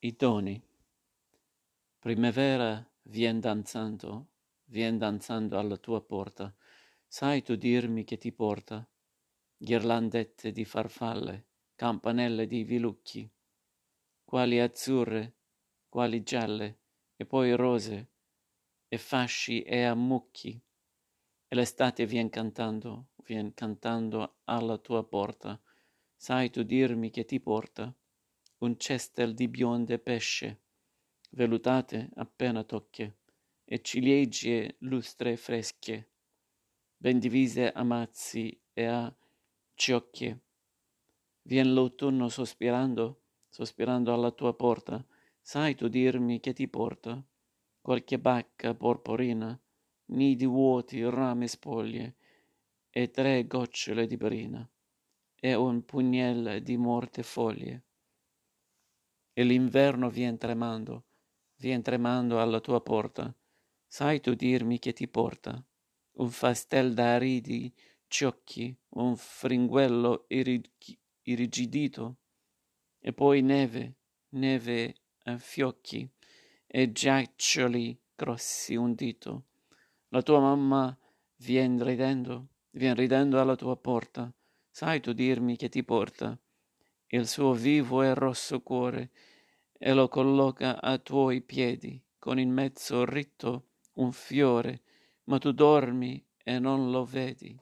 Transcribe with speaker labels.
Speaker 1: I doni. Primavera vien danzando, vien danzando alla tua porta. Sai tu dirmi che ti porta? Ghirlandette di farfalle, campanelle di vilucchi, quali azzurre, quali gialle, e poi rose, e fasci e ammucchi. E l'estate vien cantando, vien cantando alla tua porta. Sai tu dirmi che ti porta? Un cestel di bionde pesce, velutate appena tocche, e ciliegie lustre fresche, ben divise a mazzi e a ciocchie. Vien l'autunno sospirando, sospirando alla tua porta, sai tu dirmi che ti porta? Qualche bacca porporina, nidi vuoti, rame spoglie, e tre gocciole di brina, e un pugnel di morte foglie e l'inverno vien tremando, vien tremando alla tua porta. Sai tu dirmi che ti porta? Un fastel d'aridi ciocchi, un fringuello irrig- irrigidito, e poi neve, neve a fiocchi, e giaccioli grossi un dito. La tua mamma vien ridendo, vien ridendo alla tua porta. Sai tu dirmi che ti porta? il suo vivo e rosso cuore e lo colloca a tuoi piedi, con in mezzo ritto un fiore, ma tu dormi e non lo vedi.